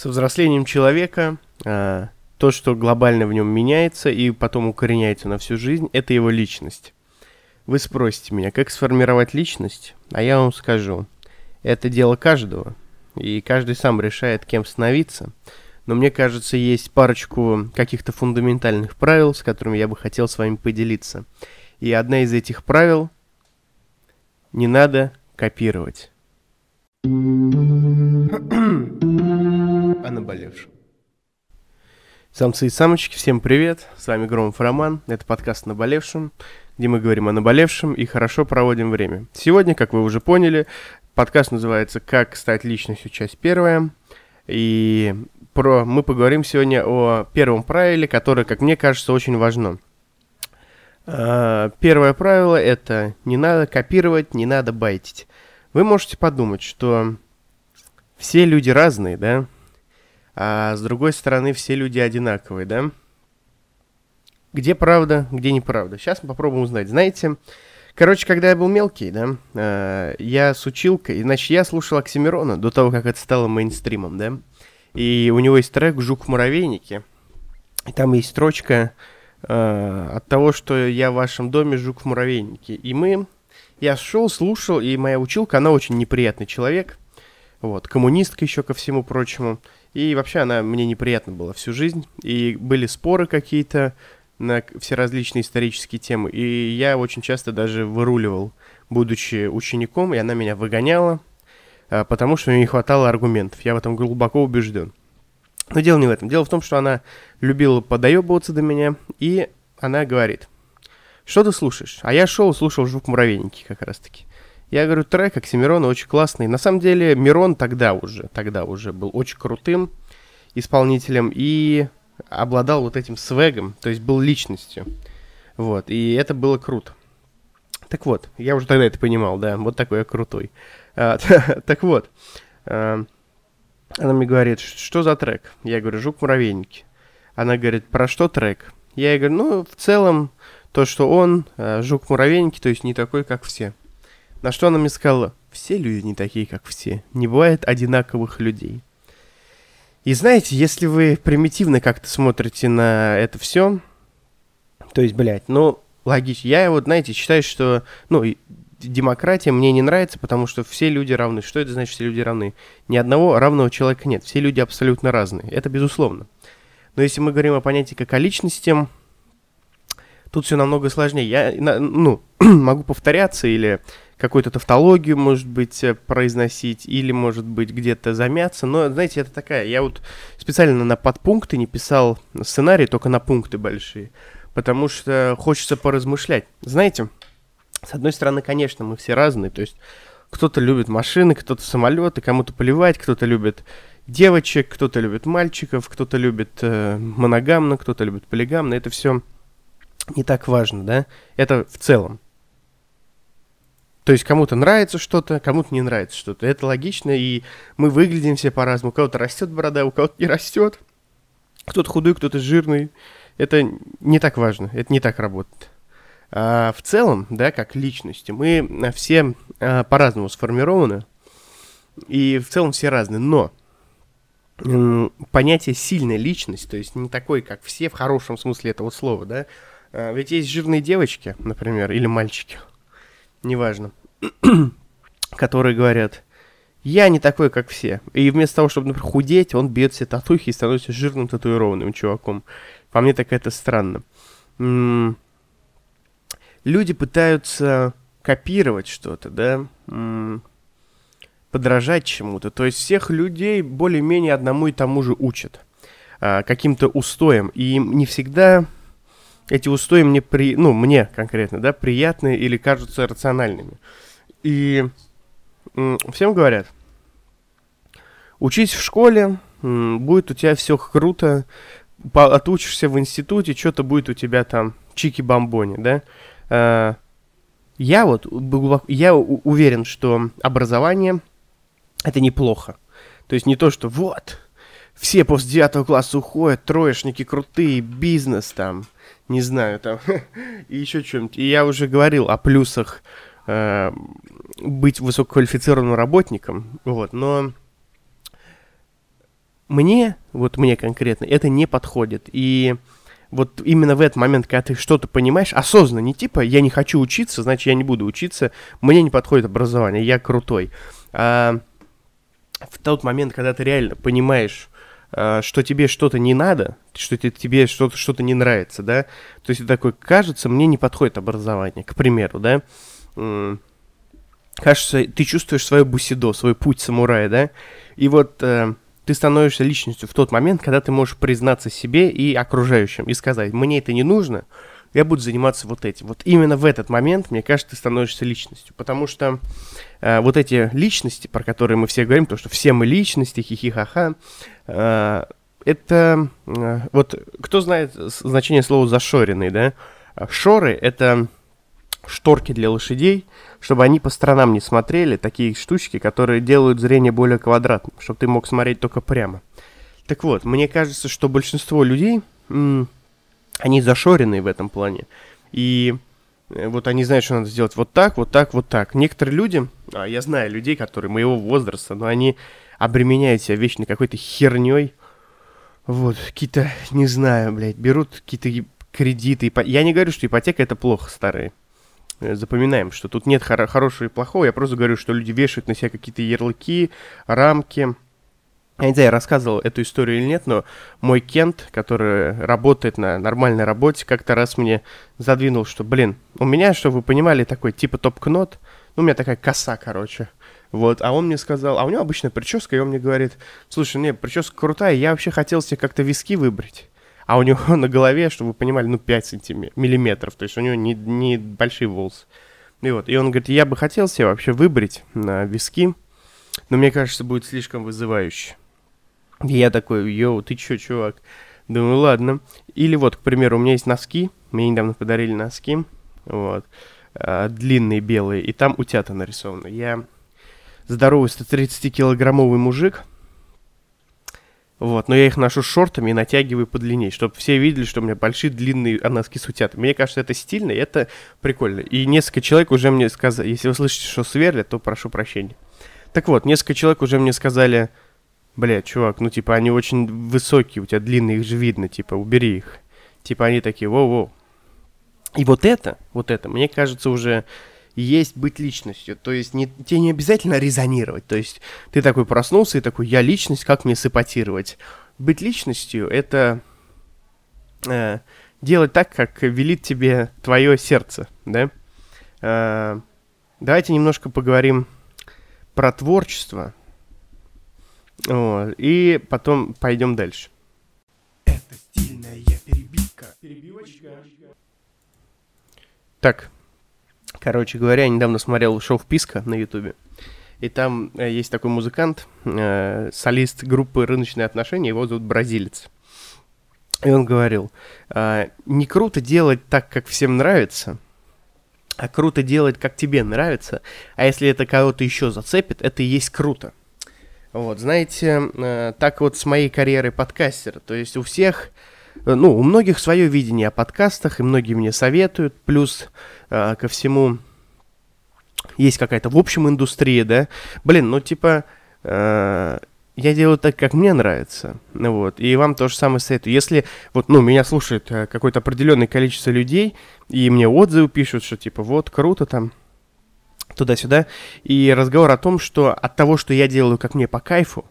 Со взрослением человека а, то, что глобально в нем меняется и потом укореняется на всю жизнь, это его личность. Вы спросите меня, как сформировать личность? А я вам скажу, это дело каждого, и каждый сам решает, кем становиться. Но мне кажется, есть парочку каких-то фундаментальных правил, с которыми я бы хотел с вами поделиться. И одна из этих правил – не надо копировать. о наболевшем. Самцы и самочки, всем привет! С вами Громов Роман, это подкаст наболевшем, где мы говорим о наболевшем и хорошо проводим время. Сегодня, как вы уже поняли, подкаст называется «Как стать личностью. Часть первая». И про, мы поговорим сегодня о первом правиле, которое, как мне кажется, очень важно. А, первое правило – это не надо копировать, не надо байтить. Вы можете подумать, что все люди разные, да? А с другой стороны все люди одинаковые, да? Где правда, где неправда? Сейчас мы попробуем узнать. Знаете, короче, когда я был мелкий, да, э, я с училкой, иначе я слушал Оксимирона до того, как это стало мейнстримом, да, и у него есть трек «Жук в муравейнике», и там есть строчка э, от того, что я в вашем доме жук в муравейнике. И мы, я шел, слушал, и моя училка, она очень неприятный человек, вот, коммунистка еще ко всему прочему. И вообще она мне неприятна была всю жизнь. И были споры какие-то на все различные исторические темы. И я очень часто даже выруливал, будучи учеником, и она меня выгоняла, а, потому что мне не хватало аргументов. Я в этом глубоко убежден. Но дело не в этом. Дело в том, что она любила подоебываться до меня, и она говорит, что ты слушаешь? А я шел, слушал «Жук муравейники» как раз-таки. Я говорю, трек Оксимирона очень классный. На самом деле, Мирон тогда уже, тогда уже был очень крутым исполнителем и обладал вот этим свегом, то есть был личностью. Вот, и это было круто. Так вот, я уже тогда это понимал, да, вот такой я крутой. А, так вот, а, она мне говорит, что за трек? Я говорю, «Жук-муравейники». Она говорит, про что трек? Я ей говорю, ну, в целом, то, что он, а, жук-муравейники, то есть не такой, как все. На что она мне сказала, все люди не такие, как все. Не бывает одинаковых людей. И знаете, если вы примитивно как-то смотрите на это все, то есть, блядь, ну, логично. Я вот, знаете, считаю, что, ну, демократия мне не нравится, потому что все люди равны. Что это значит, все люди равны? Ни одного равного человека нет. Все люди абсолютно разные. Это безусловно. Но если мы говорим о понятии как о личности, тут все намного сложнее. Я, ну, могу повторяться или какую-то тавтологию, может быть, э, произносить, или, может быть, где-то замяться. Но, знаете, это такая... Я вот специально на подпункты не писал сценарий, только на пункты большие, потому что хочется поразмышлять. Знаете, с одной стороны, конечно, мы все разные, то есть кто-то любит машины, кто-то самолеты, кому-то поливать, кто-то любит девочек, кто-то любит мальчиков, кто-то любит э, моногамно, кто-то любит полигамно. Это все не так важно, да? Это в целом. То есть кому-то нравится что-то, кому-то не нравится что-то. Это логично, и мы выглядим все по-разному. У кого-то растет борода, у кого-то не растет. Кто-то худой, кто-то жирный. Это не так важно, это не так работает. А в целом, да, как личности, мы все а, по-разному сформированы, и в целом все разные. Но понятие сильная личность, то есть не такой, как все в хорошем смысле этого слова, да, а, ведь есть жирные девочки, например, или мальчики – неважно, которые говорят, я не такой, как все. И вместо того, чтобы, например, худеть, он бьет все татухи и становится жирным татуированным чуваком. По мне так это странно. Люди пытаются копировать что-то, да, подражать чему-то. То есть всех людей более-менее одному и тому же учат. А, каким-то устоем. И не всегда эти устои мне, при, ну, мне конкретно, да, приятны или кажутся рациональными. И всем говорят, учись в школе, будет у тебя все круто, отучишься в институте, что-то будет у тебя там чики-бомбони, да. А, я вот я уверен, что образование это неплохо. То есть не то, что вот, все после девятого класса уходят, троечники крутые, бизнес там, не знаю, там, и еще что-нибудь. И я уже говорил о плюсах э, быть высококвалифицированным работником, вот, но мне, вот мне конкретно, это не подходит. И вот именно в этот момент, когда ты что-то понимаешь, осознанно, не типа «я не хочу учиться, значит, я не буду учиться, мне не подходит образование, я крутой», а в тот момент, когда ты реально понимаешь, что тебе что-то не надо, что тебе что-то что не нравится, да, то есть ты такой, кажется, мне не подходит образование, к примеру, да, кажется, ты чувствуешь свое бусидо, свой путь самурая, да, и вот э, ты становишься личностью в тот момент, когда ты можешь признаться себе и окружающим и сказать, мне это не нужно, я буду заниматься вот этим. Вот именно в этот момент, мне кажется, ты становишься личностью, потому что э, вот эти личности, про которые мы все говорим, то, что все мы личности, хихихаха, э, это, э, вот, кто знает значение слова «зашоренный», да? Шоры — это шторки для лошадей, чтобы они по сторонам не смотрели, такие штучки, которые делают зрение более квадратным, чтобы ты мог смотреть только прямо. Так вот, мне кажется, что большинство людей, они зашоренные в этом плане. И э, вот они знают, что надо сделать вот так, вот так, вот так. Некоторые люди, а я знаю людей, которые моего возраста, но они обременяют себя вечно какой-то херней. Вот, какие-то, не знаю, блядь, берут какие-то кредиты. Я не говорю, что ипотека это плохо, старые. Э, запоминаем, что тут нет хор- хорошего и плохого. Я просто говорю, что люди вешают на себя какие-то ярлыки, рамки. Я не знаю, я рассказывал эту историю или нет, но мой Кент, который работает на нормальной работе, как-то раз мне задвинул, что, блин, у меня, чтобы вы понимали, такой типа топ-кнот, ну, у меня такая коса, короче. Вот, а он мне сказал, а у него обычная прическа, и он мне говорит, слушай, не, прическа крутая, я вообще хотел себе как-то виски выбрать а у него на голове, чтобы вы понимали, ну 5 сантиметров, миллиметров, то есть у него не, не большие волосы. И вот, и он говорит, я бы хотел себе вообще выбрить на виски, но мне кажется, будет слишком вызывающе. И я такой, йоу, ты чё, чувак? Думаю, ладно. Или вот, к примеру, у меня есть носки, мне недавно подарили носки, вот, а, длинные белые, и там утята нарисованы. Я здоровый 130-килограммовый мужик, вот, но я их ношу шортами и натягиваю подлиннее, чтобы все видели, что у меня большие длинные носки с утят. Мне кажется, это стильно, и это прикольно. И несколько человек уже мне сказали, если вы слышите, что сверлят, то прошу прощения. Так вот, несколько человек уже мне сказали, бля, чувак, ну типа они очень высокие, у тебя длинные, их же видно, типа убери их. Типа они такие, воу-воу. И вот это, вот это, мне кажется, уже есть быть личностью. То есть не, тебе не обязательно резонировать. То есть ты такой проснулся и такой, я личность, как мне сыпатировать? Быть личностью — это э, делать так, как велит тебе твое сердце, да? Э, давайте немножко поговорим про творчество. Вот, и потом пойдем дальше. Это стильная перебивка. Перебивочка. Так, Короче говоря, я недавно смотрел шоу «Вписка» на Ютубе. И там э, есть такой музыкант, э, солист группы «Рыночные отношения», его зовут Бразилец. И он говорил, э, не круто делать так, как всем нравится, а круто делать, как тебе нравится. А если это кого-то еще зацепит, это и есть круто. Вот, знаете, э, так вот с моей карьерой подкастера. То есть у всех Э, ну, у многих свое видение о подкастах, и многие мне советуют, плюс э, ко всему есть какая-то в общем индустрия, да, блин, ну, типа, я делаю так, как мне нравится, вот, и вам то же самое советую. Если, вот, ну, меня слушает какое-то определенное количество людей, и мне отзывы пишут, что, типа, вот, круто там, туда-сюда, и разговор о том, что от того, что я делаю, как мне по кайфу,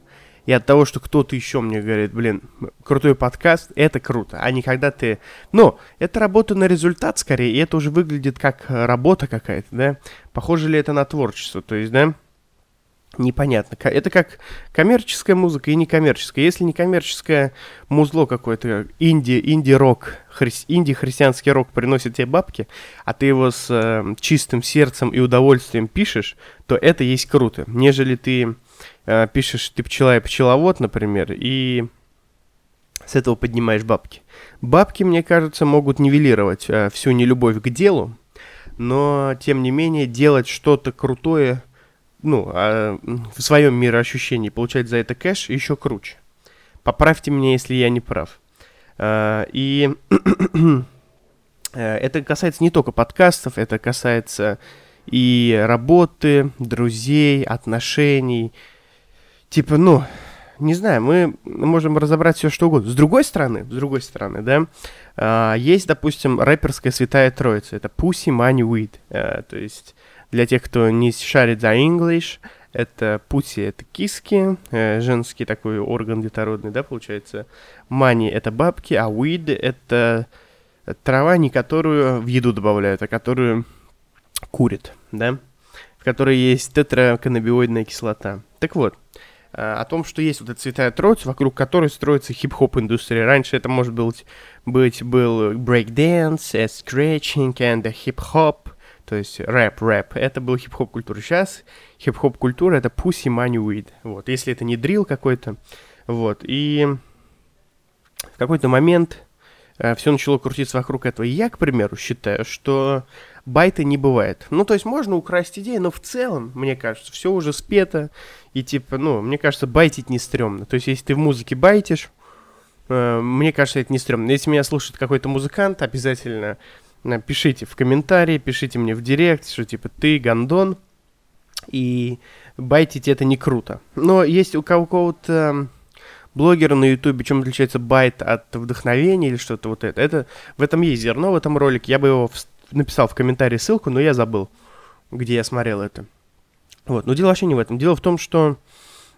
и от того, что кто-то еще мне говорит, блин, крутой подкаст, это круто, а не когда ты... Ну, это работа на результат скорее, и это уже выглядит как работа какая-то, да? Похоже ли это на творчество, то есть, да? Непонятно. Это как коммерческая музыка и некоммерческая. Если некоммерческое музло какое-то, инди, инди-рок, хри, инди-христианский рок приносит тебе бабки, а ты его с э, чистым сердцем и удовольствием пишешь, то это есть круто. Нежели ты э, пишешь ты пчела и пчеловод, например, и с этого поднимаешь бабки. Бабки, мне кажется, могут нивелировать э, всю нелюбовь к делу, но, тем не менее, делать что-то крутое, ну, э, в своем мироощущении, получать за это кэш еще круче. Поправьте меня, если я не прав. Э, и э, это касается не только подкастов, это касается и работы, друзей, отношений, Типа, ну, не знаю, мы можем разобрать все что угодно. С другой стороны, с другой стороны, да, а, есть, допустим, рэперская святая троица. Это Pussy, Money, Weed. То есть для тех, кто не шарит за English, это Pussy — это киски, э, женский такой орган детородный, да, получается. Money — это бабки, а Weed — это трава, не которую в еду добавляют, а которую курит, да, в которой есть тетраканнабиоидная кислота. Так вот, Э, о том, что есть вот эта святая троица, вокруг которой строится хип-хоп индустрия. Раньше это, может быть, быть был breakdance, scratching and hip-hop, то есть рэп, рэп. Это был хип-хоп культура. Сейчас хип-хоп культура это pussy money weed. Вот, если это не дрил какой-то. Вот, и в какой-то момент э, все начало крутиться вокруг этого. И я, к примеру, считаю, что байта не бывает. Ну, то есть можно украсть идеи, но в целом, мне кажется, все уже спето, и типа, ну, мне кажется, байтить не стрёмно. То есть если ты в музыке байтишь, э, мне кажется, это не стрёмно. Если меня слушает какой-то музыкант, обязательно пишите в комментарии, пишите мне в директ, что типа ты гандон, и байтить это не круто. Но есть у кого-то блогера на ютубе, чем отличается байт от вдохновения или что-то вот это. это. В этом есть зерно, в этом ролике. Я бы его написал в комментарии ссылку, но я забыл, где я смотрел это. Вот, но дело вообще не в этом. Дело в том, что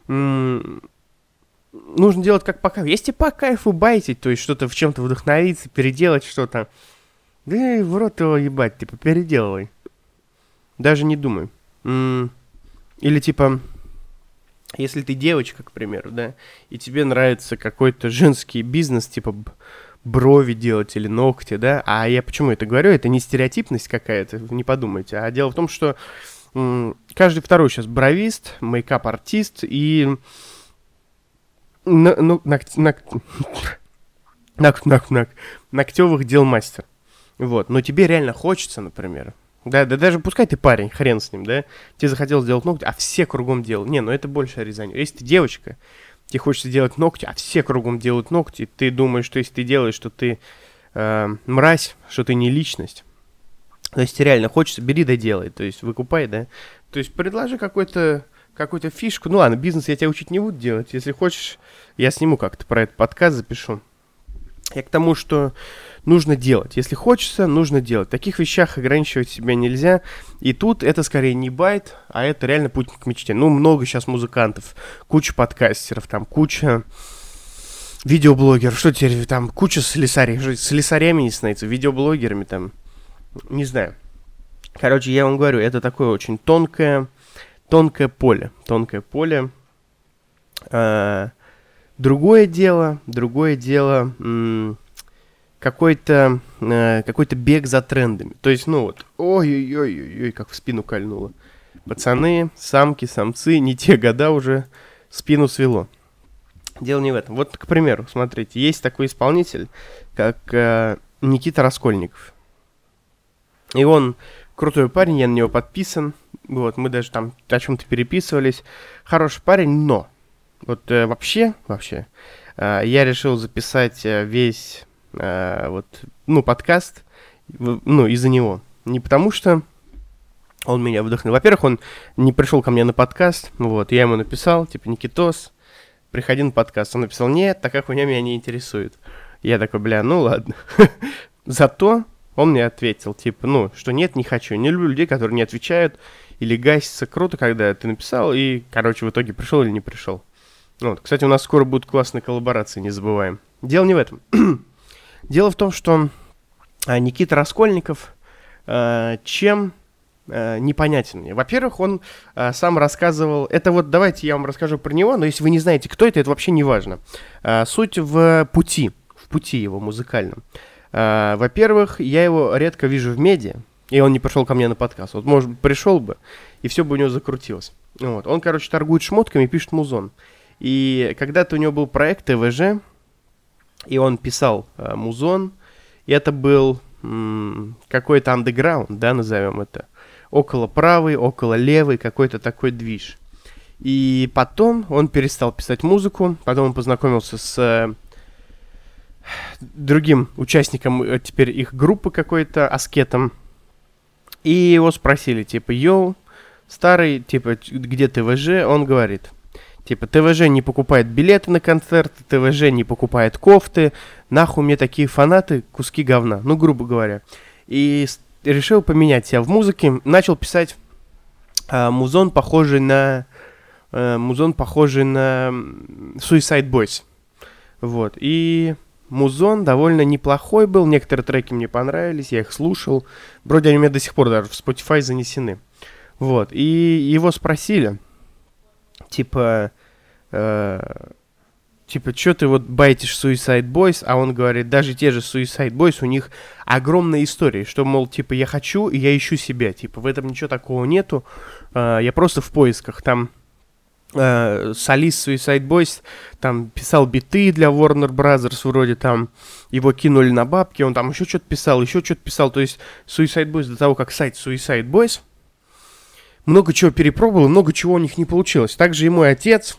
нужно делать как по кайфу. Если по кайфу байтить, то есть что-то в чем-то вдохновиться, переделать что-то, да и в рот его ебать, типа, переделывай. Даже не думай. Или типа, если ты девочка, к примеру, да, и тебе нравится какой-то женский бизнес, типа брови делать или ногти, да. А я почему это говорю? Это не стереотипность какая-то, не подумайте. А дело в том, что каждый второй сейчас бровист, мейкап-артист и на, ну, ног, ног, ног, ног, ног, ногтевых дел мастер. Вот. Но тебе реально хочется, например. Да, да даже пускай ты парень, хрен с ним, да. Тебе захотелось сделать ногти, а все кругом делают. Не, ну это больше резание. Если ты девочка, тебе хочется делать ногти, а все кругом делают ногти, ты думаешь, что если ты делаешь, что ты э, мразь, что ты не личность. То есть реально хочется, бери да делай, то есть выкупай, да. То есть предложи какой-то какую-то фишку. Ну ладно, бизнес я тебя учить не буду делать. Если хочешь, я сниму как-то про этот подкаст, запишу. Я к тому, что нужно делать. Если хочется, нужно делать. В таких вещах ограничивать себя нельзя. И тут это скорее не байт, а это реально путь к мечте. Ну, много сейчас музыкантов, куча подкастеров, там куча видеоблогеров. Что теперь там куча слесарей. Слесарями не становится, видеоблогерами там. Не знаю. Короче, я вам говорю, это такое очень тонкое, тонкое поле. Тонкое поле. А, другое дело, другое дело, какой-то э, какой-то бег за трендами. То есть, ну вот, ой-ой-ой-ой, как в спину кольнуло. Пацаны, самки, самцы, не те года уже, спину свело. Дело не в этом. Вот, к примеру, смотрите, есть такой исполнитель, как э, Никита Раскольников. И он крутой парень, я на него подписан. Вот, мы даже там о чем-то переписывались. Хороший парень, но вот э, вообще, вообще, э, я решил записать э, весь э, вот, ну, подкаст, ну, из-за него. Не потому что он меня вдохнул. Во-первых, он не пришел ко мне на подкаст, вот, я ему написал, типа, Никитос, приходи на подкаст. Он написал, нет, такая хуйня меня не интересует. Я такой, бля, ну ладно. Зато он мне ответил, типа, ну, что нет, не хочу. Не люблю людей, которые не отвечают или гасятся. Круто, когда ты написал и, короче, в итоге пришел или не пришел. Вот. Кстати, у нас скоро будут классные коллаборации, не забываем. Дело не в этом. Дело в том, что а, Никита Раскольников а, чем а, непонятен мне. Во-первых, он сам рассказывал... Это вот давайте я вам расскажу про него, но если вы не знаете, кто это, это вообще не важно. Суть в пути, в пути его музыкальном. Во-первых, я его редко вижу в медиа, и он не пришел ко мне на подкаст. Вот, может, пришел бы, и все бы у него закрутилось. Вот. Он, короче, торгует шмотками и пишет музон. И когда-то у него был проект ТВЖ, и он писал э, музон, и это был какой-то андеграунд, да, назовем это, около правый, около левый, какой-то такой движ. И потом он перестал писать музыку, потом он познакомился с э, другим участником э, теперь их группы какой-то, аскетом, и его спросили, типа, йоу, старый, типа, где ты ВЖ? Он говорит, Типа, ТВЖ не покупает билеты на концерт, ТВЖ не покупает кофты. Нахуй мне такие фанаты, куски говна, ну, грубо говоря. И решил поменять себя в музыке. Начал писать э, музон, похожий на... Э, музон, похожий на Suicide Boys. Вот. И музон довольно неплохой был. Некоторые треки мне понравились, я их слушал. Вроде они у меня до сих пор даже в Spotify занесены. Вот. И его спросили, типа, э, типа, что ты вот байтишь Suicide Boys, а он говорит, даже те же Suicide Boys, у них огромная история, что, мол, типа, я хочу, и я ищу себя, типа, в этом ничего такого нету, э, я просто в поисках, там, э, солист Suicide Boys там писал биты для Warner Brothers, вроде там. Его кинули на бабки, он там еще что-то писал, еще что-то писал, то есть Suicide Boys до того, как сайт Suicide Boys, много чего перепробовал, много чего у них не получилось. Также и мой отец,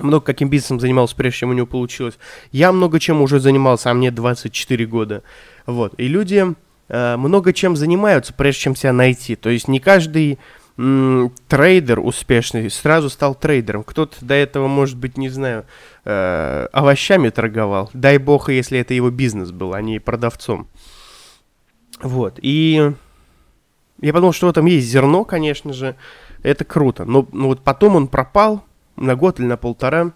много каким бизнесом занимался, прежде чем у него получилось. Я много чем уже занимался, а мне 24 года. Вот. И люди э, много чем занимаются, прежде чем себя найти. То есть не каждый м, трейдер успешный сразу стал трейдером. Кто-то до этого, может быть, не знаю, э, овощами торговал. Дай бог, если это его бизнес был, а не продавцом. Вот. И я подумал, что в этом есть зерно, конечно же. Это круто. Но, но вот потом он пропал на год или на полтора.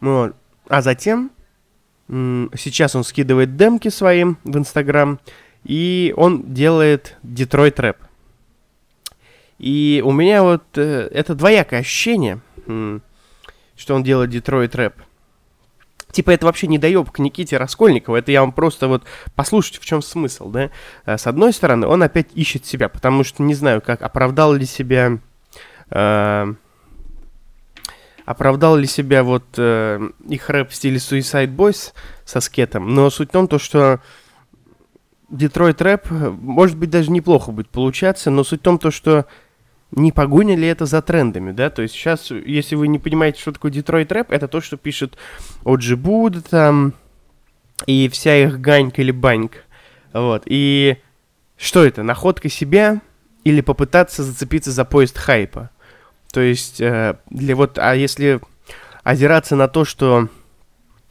Вот. А затем, сейчас он скидывает демки своим в Инстаграм, и он делает Детройт рэп. И у меня вот э, это двоякое ощущение, что он делает Детройт рэп. Типа это вообще не доеб к Никите Раскольникову, это я вам просто вот послушайте, в чем смысл, да. Э, с одной стороны, он опять ищет себя, потому что не знаю, как оправдал ли себя э, оправдал ли себя вот э, их рэп в стиле Suicide Boys со скетом, но суть в том, то, что Детройт рэп, может быть, даже неплохо будет получаться, но суть в том, то, что не погоня ли это за трендами, да, то есть сейчас, если вы не понимаете, что такое Детройт рэп, это то, что пишет Оджи Буд там, и вся их ганька или банька, вот, и что это, находка себя или попытаться зацепиться за поезд хайпа, то есть, э, для вот, а если озираться на то, что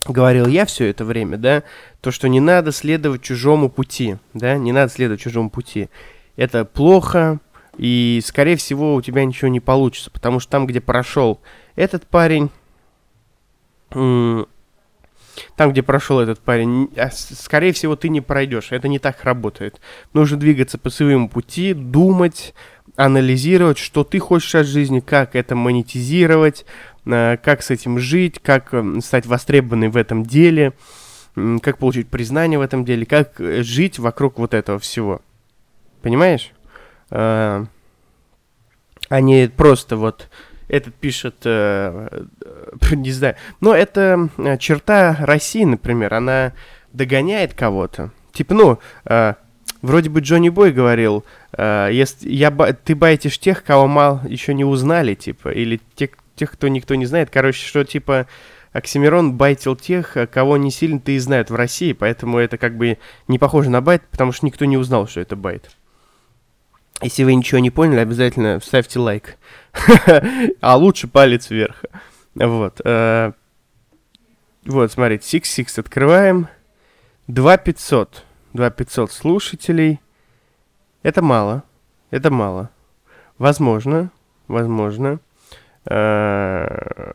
говорил я все это время, да, то, что не надо следовать чужому пути, да, не надо следовать чужому пути. Это плохо, и, скорее всего, у тебя ничего не получится, потому что там, где прошел этот парень, там, где прошел этот парень, а, скорее всего, ты не пройдешь. Это не так работает. Нужно двигаться по своему пути, думать, анализировать, что ты хочешь от жизни, как это монетизировать, э, как с этим жить, как э, стать востребованным в этом деле, как получить признание в этом деле, как э, жить вокруг вот этого всего. Понимаешь? А не просто вот этот пишет, не знаю, но это черта России, например, она догоняет кого-то. Типа, ну, Вроде бы Джонни Бой говорил, э, если я, ты байтишь тех, кого мало еще не узнали, типа, или тех, тех, кто никто не знает. Короче, что типа Оксимирон байтил тех, кого не сильно-то и знают в России, поэтому это как бы не похоже на байт, потому что никто не узнал, что это байт. Если вы ничего не поняли, обязательно ставьте лайк. а лучше палец вверх. Вот. Э, вот, смотрите, Six Six открываем. 2500. 2500 слушателей. Это мало. Это мало. Возможно. Возможно. Э,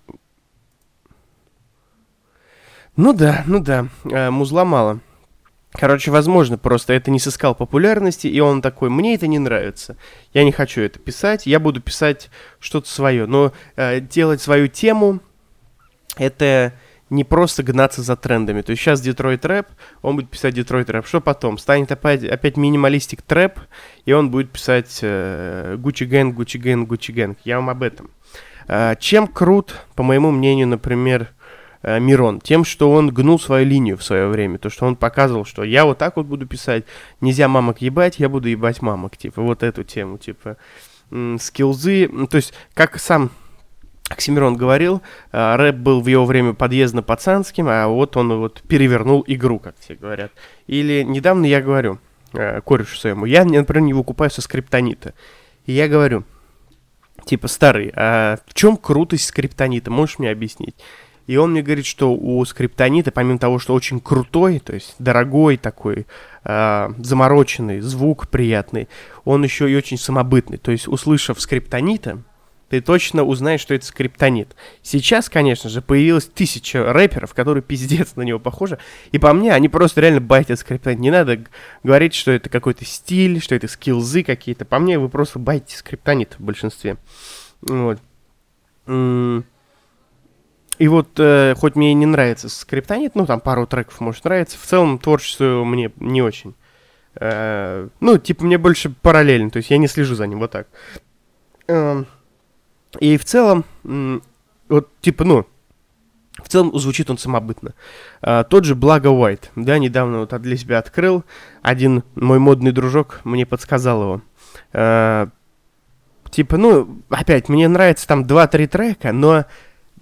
ну да, ну да. Э, музла мало. Короче, возможно, просто это не сыскал популярности, и он такой, мне это не нравится. Я не хочу это писать, я буду писать что-то свое. Но э, делать свою тему, это не просто гнаться за трендами. То есть сейчас Детройт рэп, он будет писать Детройт рэп. Что потом? Станет опять, опять минималистик трэп, и он будет писать Gucci Gang, Gucci Gang, Gucci Gang. Я вам об этом. Э, чем крут, по моему мнению, например, э, Мирон? Тем, что он гнул свою линию в свое время. То, что он показывал, что я вот так вот буду писать, нельзя мамок ебать, я буду ебать мамок. Типа вот эту тему, типа скилзы. То есть, как сам Оксимирон говорил, э, рэп был в его время подъездно-пацанским, а вот он вот перевернул игру, как все говорят. Или недавно я говорю э, корешу своему, я, например, не выкупаю со скриптонита. И я говорю, типа, старый, а в чем крутость скриптонита? Можешь мне объяснить? И он мне говорит, что у скриптонита, помимо того, что очень крутой, то есть дорогой такой, э, замороченный, звук приятный, он еще и очень самобытный. То есть, услышав скриптонита, ты точно узнаешь, что это скриптонит. Сейчас, конечно же, появилось тысяча рэперов, которые пиздец на него похожи. И по мне, они просто реально байтят скриптонит. Не надо говорить, что это какой-то стиль, что это скилзы какие-то. По мне, вы просто байтите скриптонит в большинстве. Вот. И вот, э, хоть мне и не нравится скриптонит, ну, там пару треков, может, нравится, в целом творчество мне не очень. Э, ну, типа, мне больше параллельно, то есть я не слежу за ним, вот так. Э, и в целом, вот, типа, ну, в целом звучит он самобытно. А, тот же Благо Уайт, да, недавно вот для себя открыл. Один мой модный дружок мне подсказал его. А, типа, ну, опять, мне нравится там 2-3 трека, но,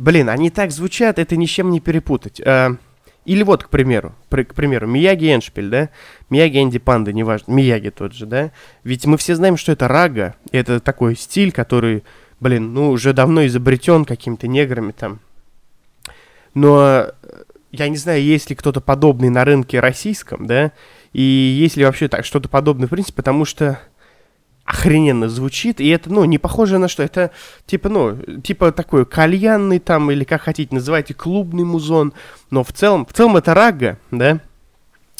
блин, они так звучат, это ни чем не перепутать. А, или вот, к примеру, при, к примеру, Мияги Эншпиль, да? Мияги Энди Панда, неважно, Мияги тот же, да? Ведь мы все знаем, что это рага, это такой стиль, который блин, ну, уже давно изобретен какими-то неграми там. Но э, я не знаю, есть ли кто-то подобный на рынке российском, да, и есть ли вообще так что-то подобное, в принципе, потому что охрененно звучит, и это, ну, не похоже на что, это, типа, ну, типа такой кальянный там, или как хотите называйте, клубный музон, но в целом, в целом это рага, да,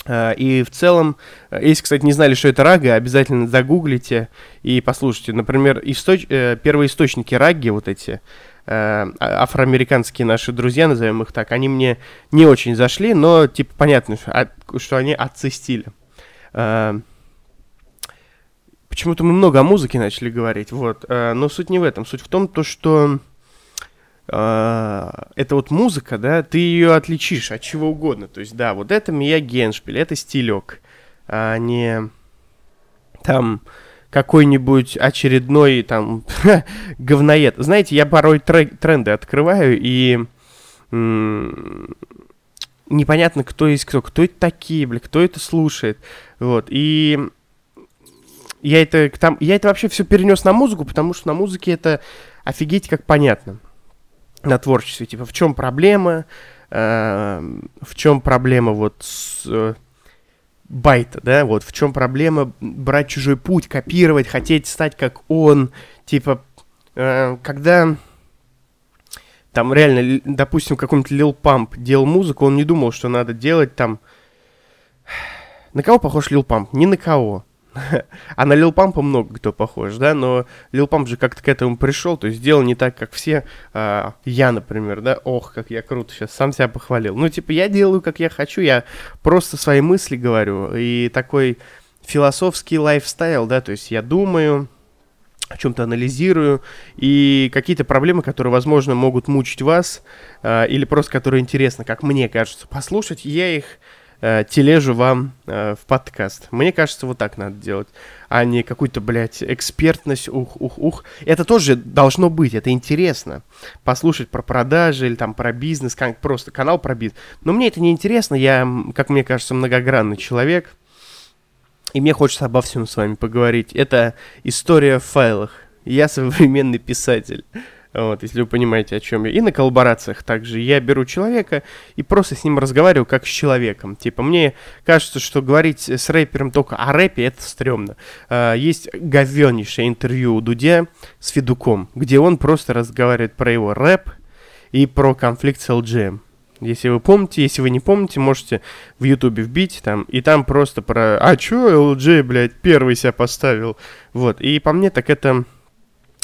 а, и в целом, э, если, кстати, не знали, что это рага, обязательно загуглите и послушайте. Например, источ... Э, первые источники раги, вот эти э, а, афроамериканские наши друзья, назовем их так, они мне не очень зашли, но, типа, понятно, что они отцы стиля. Почему-то мы много о музыке начали говорить, вот. Но суть не в этом. Суть в том, то, что а, это вот музыка, да, ты ее отличишь от чего угодно. То есть, да, вот это Мия Геншпиль, это стилек, а не там какой-нибудь очередной там говноед. Знаете, я порой тренды открываю и непонятно, кто есть кто, кто это такие, бля, кто это слушает, вот, и я это, там, я это вообще все перенес на музыку, потому что на музыке это офигеть как понятно на творчестве. Типа, в чем проблема? Э, в чем проблема вот с э, байта, да? Вот в чем проблема брать чужой путь, копировать, хотеть стать как он? Типа, э, когда там реально, допустим, какой-нибудь Lil Pump делал музыку, он не думал, что надо делать там... На кого похож Lil Pump? Ни на кого. а на Лил Пампа много кто похож, да, но Лил Памп же как-то к этому пришел, то есть сделал не так, как все. А, я, например, да, ох, как я круто сейчас сам себя похвалил. Ну, типа, я делаю, как я хочу, я просто свои мысли говорю, и такой философский лайфстайл, да, то есть я думаю, о чем-то анализирую, и какие-то проблемы, которые, возможно, могут мучить вас, э, или просто которые интересно, как мне кажется, послушать, я их э, тележу вам э, в подкаст. Мне кажется, вот так надо делать, а не какую-то, блядь, экспертность, ух, ух, ух. Это тоже должно быть, это интересно. Послушать про продажи или там про бизнес, как просто канал про бизнес. Но мне это не интересно, я, как мне кажется, многогранный человек. И мне хочется обо всем с вами поговорить. Это история в файлах. Я современный писатель. Вот, если вы понимаете, о чем я. И на коллаборациях также. Я беру человека и просто с ним разговариваю как с человеком. Типа, мне кажется, что говорить с рэпером только о рэпе, это стрёмно. Uh, есть говеннейшее интервью у Дудя с Федуком, где он просто разговаривает про его рэп и про конфликт с LGM. Если вы помните, если вы не помните, можете в Ютубе вбить там, и там просто про «А чё LG, блядь, первый себя поставил?» Вот, и по мне так это...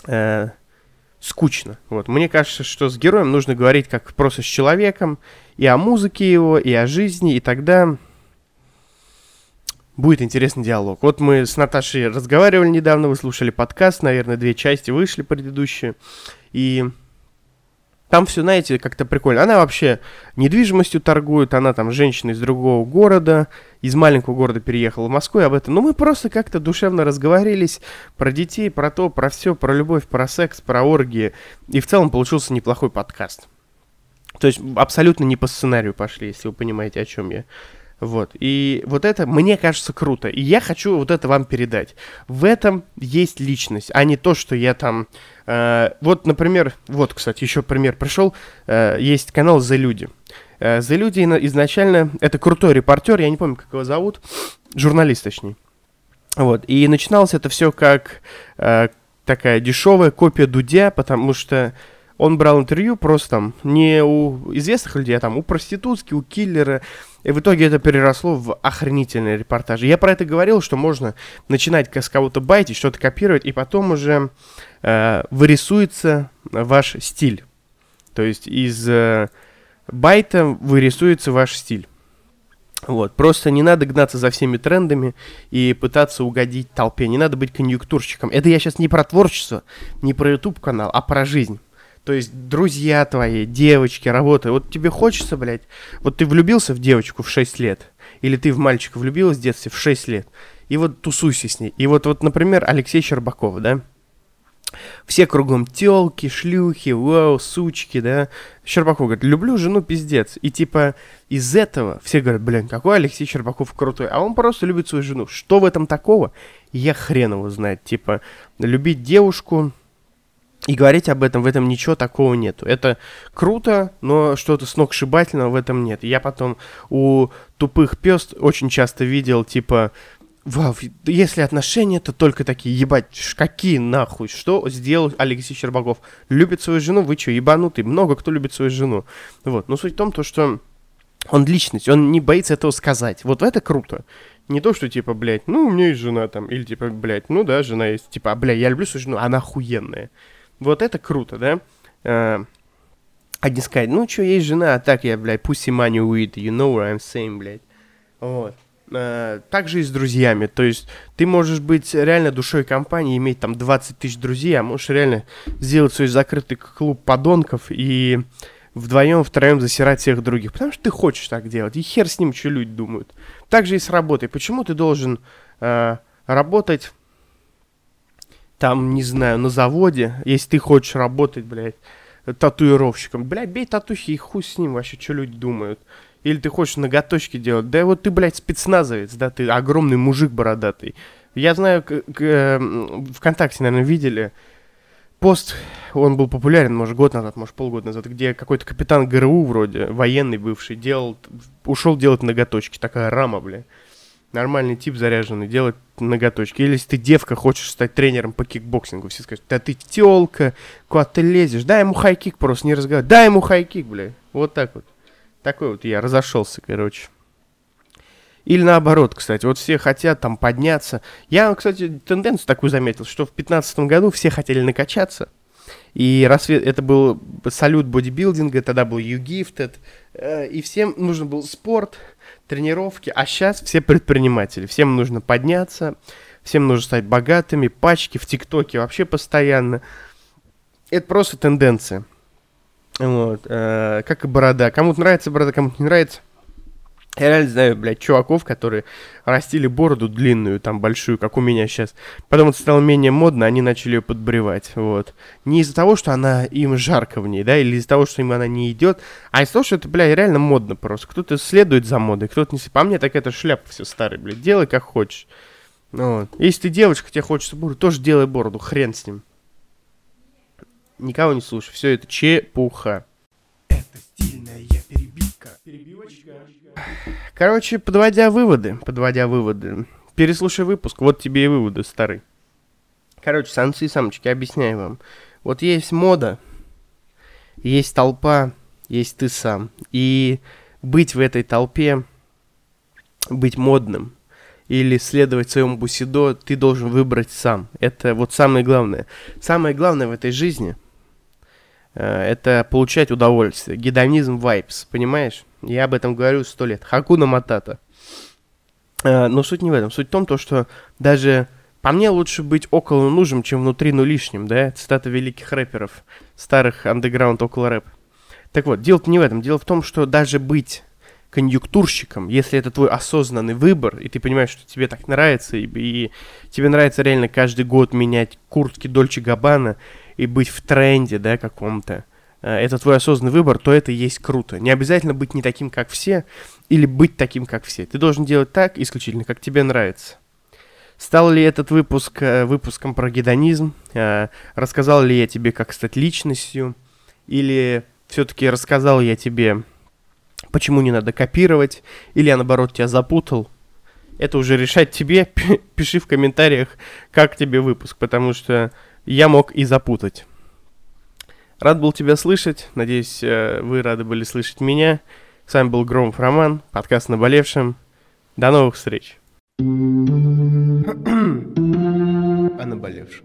Э, скучно. Вот. Мне кажется, что с героем нужно говорить как просто с человеком, и о музыке его, и о жизни, и тогда будет интересный диалог. Вот мы с Наташей разговаривали недавно, вы слушали подкаст, наверное, две части вышли предыдущие, и там все, знаете, как-то прикольно. Она вообще недвижимостью торгует, она там женщина из другого города, из маленького города переехала в Москву, и об этом. Но ну, мы просто как-то душевно разговорились про детей, про то, про все, про любовь, про секс, про оргии. И в целом получился неплохой подкаст. То есть абсолютно не по сценарию пошли, если вы понимаете, о чем я. Вот. И вот это, мне кажется, круто. И я хочу вот это вам передать. В этом есть личность, а не то, что я там... Э, вот, например, вот, кстати, еще пример пришел. Э, есть канал «За люди». Э, «За люди» изначально... Это крутой репортер, я не помню, как его зовут. Журналист, точнее. Вот. И начиналось это все как э, такая дешевая копия Дудя, потому что он брал интервью просто там не у известных людей, а там у проститутки, у киллера. И в итоге это переросло в охренительные репортажи. Я про это говорил, что можно начинать с кого-то байтить, что-то копировать, и потом уже э, вырисуется ваш стиль. То есть из э, байта вырисуется ваш стиль. Вот, просто не надо гнаться за всеми трендами и пытаться угодить толпе. Не надо быть конъюнктурщиком. Это я сейчас не про творчество, не про YouTube канал, а про жизнь. То есть друзья твои, девочки, работа. Вот тебе хочется, блядь, вот ты влюбился в девочку в 6 лет, или ты в мальчика влюбилась в детстве в 6 лет, и вот тусуйся с ней. И вот, вот например, Алексей Щербаков, да? Все кругом телки, шлюхи, вау, сучки, да. Щербаков говорит, люблю жену, пиздец. И типа из этого все говорят, блин, какой Алексей Щербаков крутой. А он просто любит свою жену. Что в этом такого? Я хрен его знает. Типа, любить девушку, и говорить об этом, в этом ничего такого нету. Это круто, но что-то сногсшибательного в этом нет. Я потом у тупых пест очень часто видел, типа, Вау, если отношения, то только такие, ебать, какие нахуй, что сделал Алексей Щербаков? Любит свою жену, вы что, ебанутый? Много кто любит свою жену. Вот, но суть в том, то, что он личность, он не боится этого сказать. Вот это круто. Не то, что типа, блядь, ну, у меня есть жена там, или типа, блядь, ну да, жена есть, типа, а, блядь, я люблю свою жену, она охуенная. Вот это круто, да? А, а не сказать, ну что, есть жена, а так я, блядь, pussy money with, you know what I'm saying, блядь. Вот. А, также и с друзьями, то есть ты можешь быть реально душой компании, иметь там 20 тысяч друзей, а можешь реально сделать свой закрытый клуб подонков и вдвоем, втроем засирать всех других, потому что ты хочешь так делать, и хер с ним, что люди думают. Также и с работой. Почему ты должен э, работать там, не знаю, на заводе, если ты хочешь работать, блядь, татуировщиком, блядь, бей татухи и хуй с ним вообще, что люди думают. Или ты хочешь ноготочки делать, да вот ты, блядь, спецназовец, да, ты огромный мужик бородатый. Я знаю, к- к- эм, ВКонтакте, наверное, видели пост, он был популярен, может, год назад, может, полгода назад, где какой-то капитан ГРУ вроде, военный бывший, делал, ушел делать ноготочки, такая рама, блядь нормальный тип заряженный, делать ноготочки. Или если ты девка, хочешь стать тренером по кикбоксингу, все скажут, да ты телка, куда ты лезешь, дай ему high kick просто, не разговаривай, дай ему high kick, бля. Вот так вот. Такой вот я разошелся, короче. Или наоборот, кстати, вот все хотят там подняться. Я, кстати, тенденцию такую заметил, что в 2015 году все хотели накачаться. И рассвет, это был салют бодибилдинга, тогда был You Gifted, э, и всем нужен был спорт, тренировки, а сейчас все предприниматели, всем нужно подняться, всем нужно стать богатыми, пачки в ТикТоке вообще постоянно. Это просто тенденция. Вот, э, как и борода. Кому-то нравится борода, кому-то не нравится. Я реально знаю, блядь, чуваков, которые растили бороду длинную, там, большую, как у меня сейчас. Потом это стало менее модно, они начали ее подбревать, вот. Не из-за того, что она им жарко в ней, да, или из-за того, что им она не идет, а из-за того, что это, блядь, реально модно просто. Кто-то следует за модой, кто-то не... По мне, так это шляпа все старый, блядь, делай как хочешь. Вот. Если ты девочка, тебе хочется бороду, тоже делай бороду, хрен с ним. Никого не слушай, все это чепуха. Это стильная перебивка. Перебивочка. Короче, подводя выводы, подводя выводы, переслушай выпуск, вот тебе и выводы, старый. Короче, самцы и самочки, объясняю вам. Вот есть мода, есть толпа, есть ты сам. И быть в этой толпе, быть модным или следовать своему бусидо, ты должен выбрать сам. Это вот самое главное. Самое главное в этой жизни это получать удовольствие. Гедонизм vibes, понимаешь? Я об этом говорю сто лет. Хакуна Матата. Э, но суть не в этом. Суть в том, то, что даже по мне лучше быть около нужным, чем внутри, ну лишним, да? Цитата великих рэперов, старых андеграунд около рэп. Так вот, дело не в этом. Дело в том, что даже быть конъюнктурщиком, если это твой осознанный выбор, и ты понимаешь, что тебе так нравится, и, и тебе нравится реально каждый год менять куртки Дольче Габбана и быть в тренде, да, каком-то, э, это твой осознанный выбор, то это и есть круто. Не обязательно быть не таким, как все, или быть таким, как все. Ты должен делать так исключительно, как тебе нравится. Стал ли этот выпуск э, выпуском про гедонизм? Э, рассказал ли я тебе, как стать личностью? Или все-таки рассказал я тебе, почему не надо копировать? Или я, наоборот, тебя запутал? Это уже решать тебе. Пиши в комментариях, как тебе выпуск, потому что я мог и запутать. Рад был тебя слышать. Надеюсь, э, вы рады были слышать меня. С вами был Громов Роман, подкаст «Наболевшим». До новых встреч. О наболевшем.